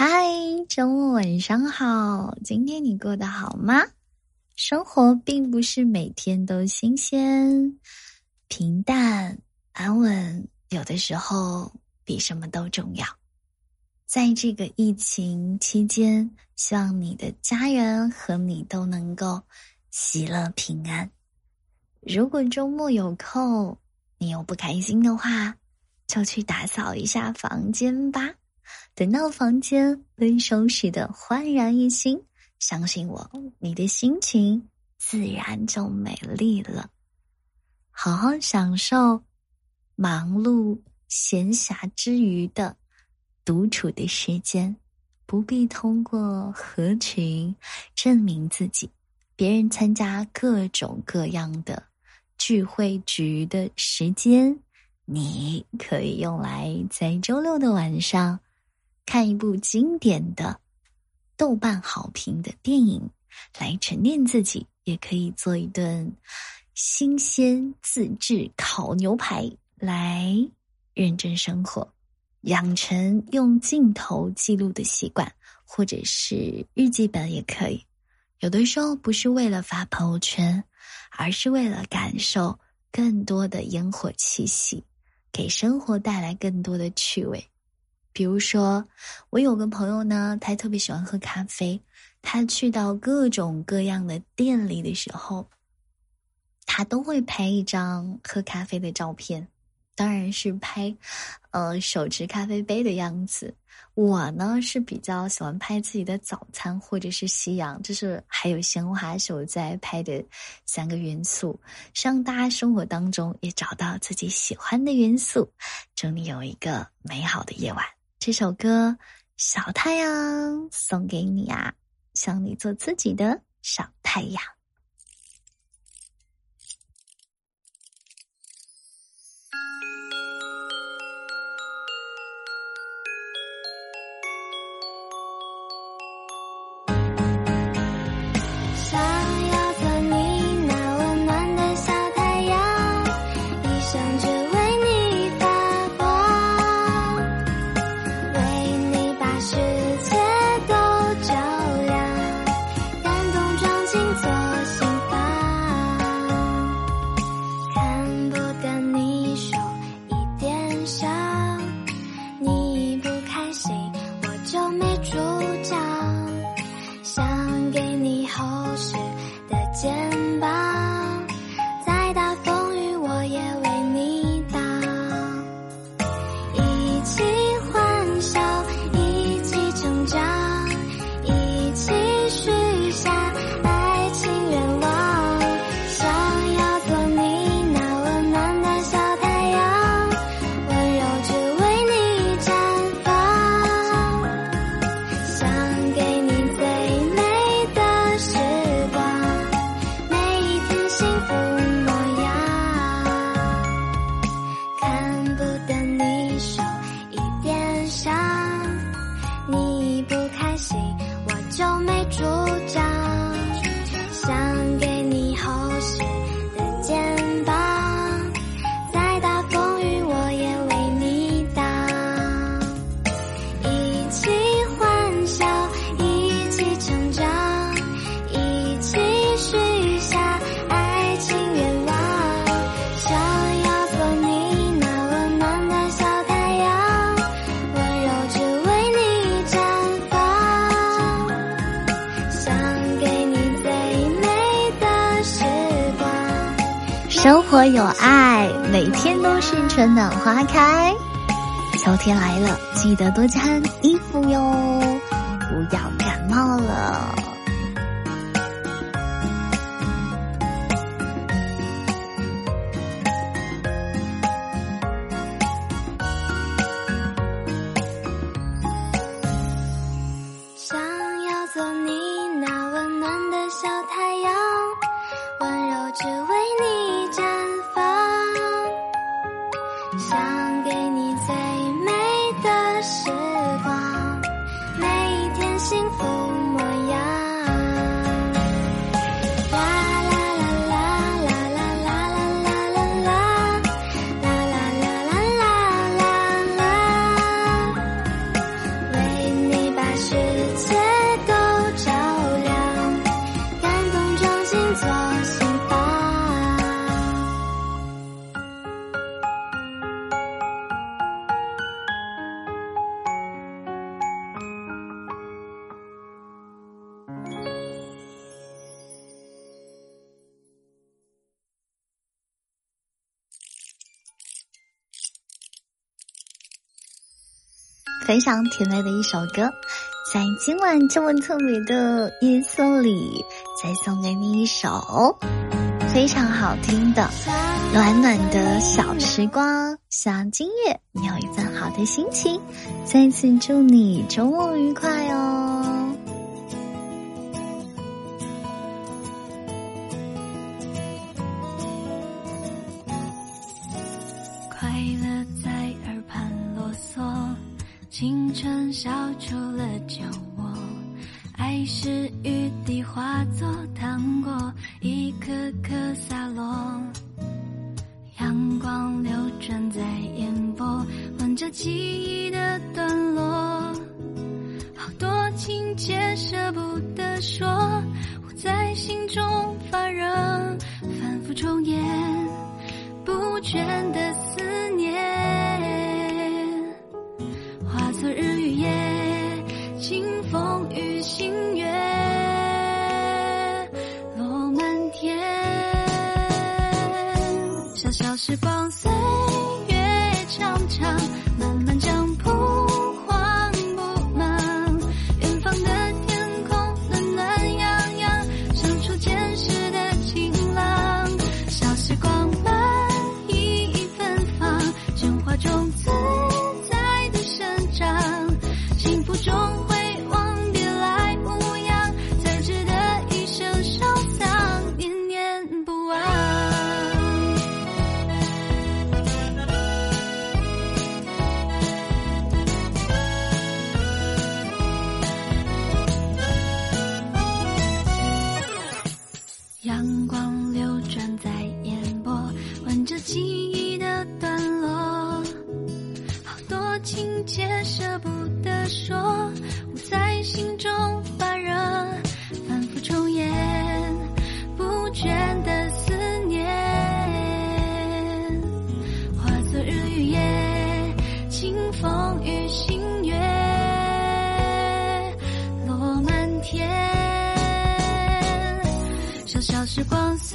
嗨，周末晚上好！今天你过得好吗？生活并不是每天都新鲜、平淡、安稳，有的时候比什么都重要。在这个疫情期间，希望你的家人和你都能够喜乐平安。如果周末有空，你又不开心的话，就去打扫一下房间吧。等到房间被收拾的焕然一新，相信我，你的心情。自然就美丽了。好好享受忙碌闲暇之余的独处的时间，不必通过合群证明自己。别人参加各种各样的聚会局的时间，你可以用来在周六的晚上看一部经典的、豆瓣好评的电影，来沉淀自己。也可以做一顿新鲜自制烤牛排来认真生活，养成用镜头记录的习惯，或者是日记本也可以。有的时候不是为了发朋友圈，而是为了感受更多的烟火气息，给生活带来更多的趣味。比如说，我有个朋友呢，他特别喜欢喝咖啡。他去到各种各样的店里的时候，他都会拍一张喝咖啡的照片，当然是拍，呃，手持咖啡杯的样子。我呢是比较喜欢拍自己的早餐或者是夕阳，就是还有鲜花是我在拍的三个元素。希望大家生活当中也找到自己喜欢的元素。祝你有一个美好的夜晚。这首歌《小太阳》送给你啊。向你做自己的小太阳。厚实的肩。生活有爱，每天都是春暖花开。秋天来了，记得多穿衣服哟，不要感冒了。非常甜美的一首歌，在今晚这么特别的夜色里，再送给你一首非常好听的暖暖的小时光。希望今夜你有一份好的心情，再次祝你周末愉快哦。快乐在耳畔啰嗦青春笑出了酒窝，爱是雨滴化作糖果，一颗颗洒落。阳光流转在眼波，吻着记忆昨日雨夜，清风与星月落满天，小小时光阳光光。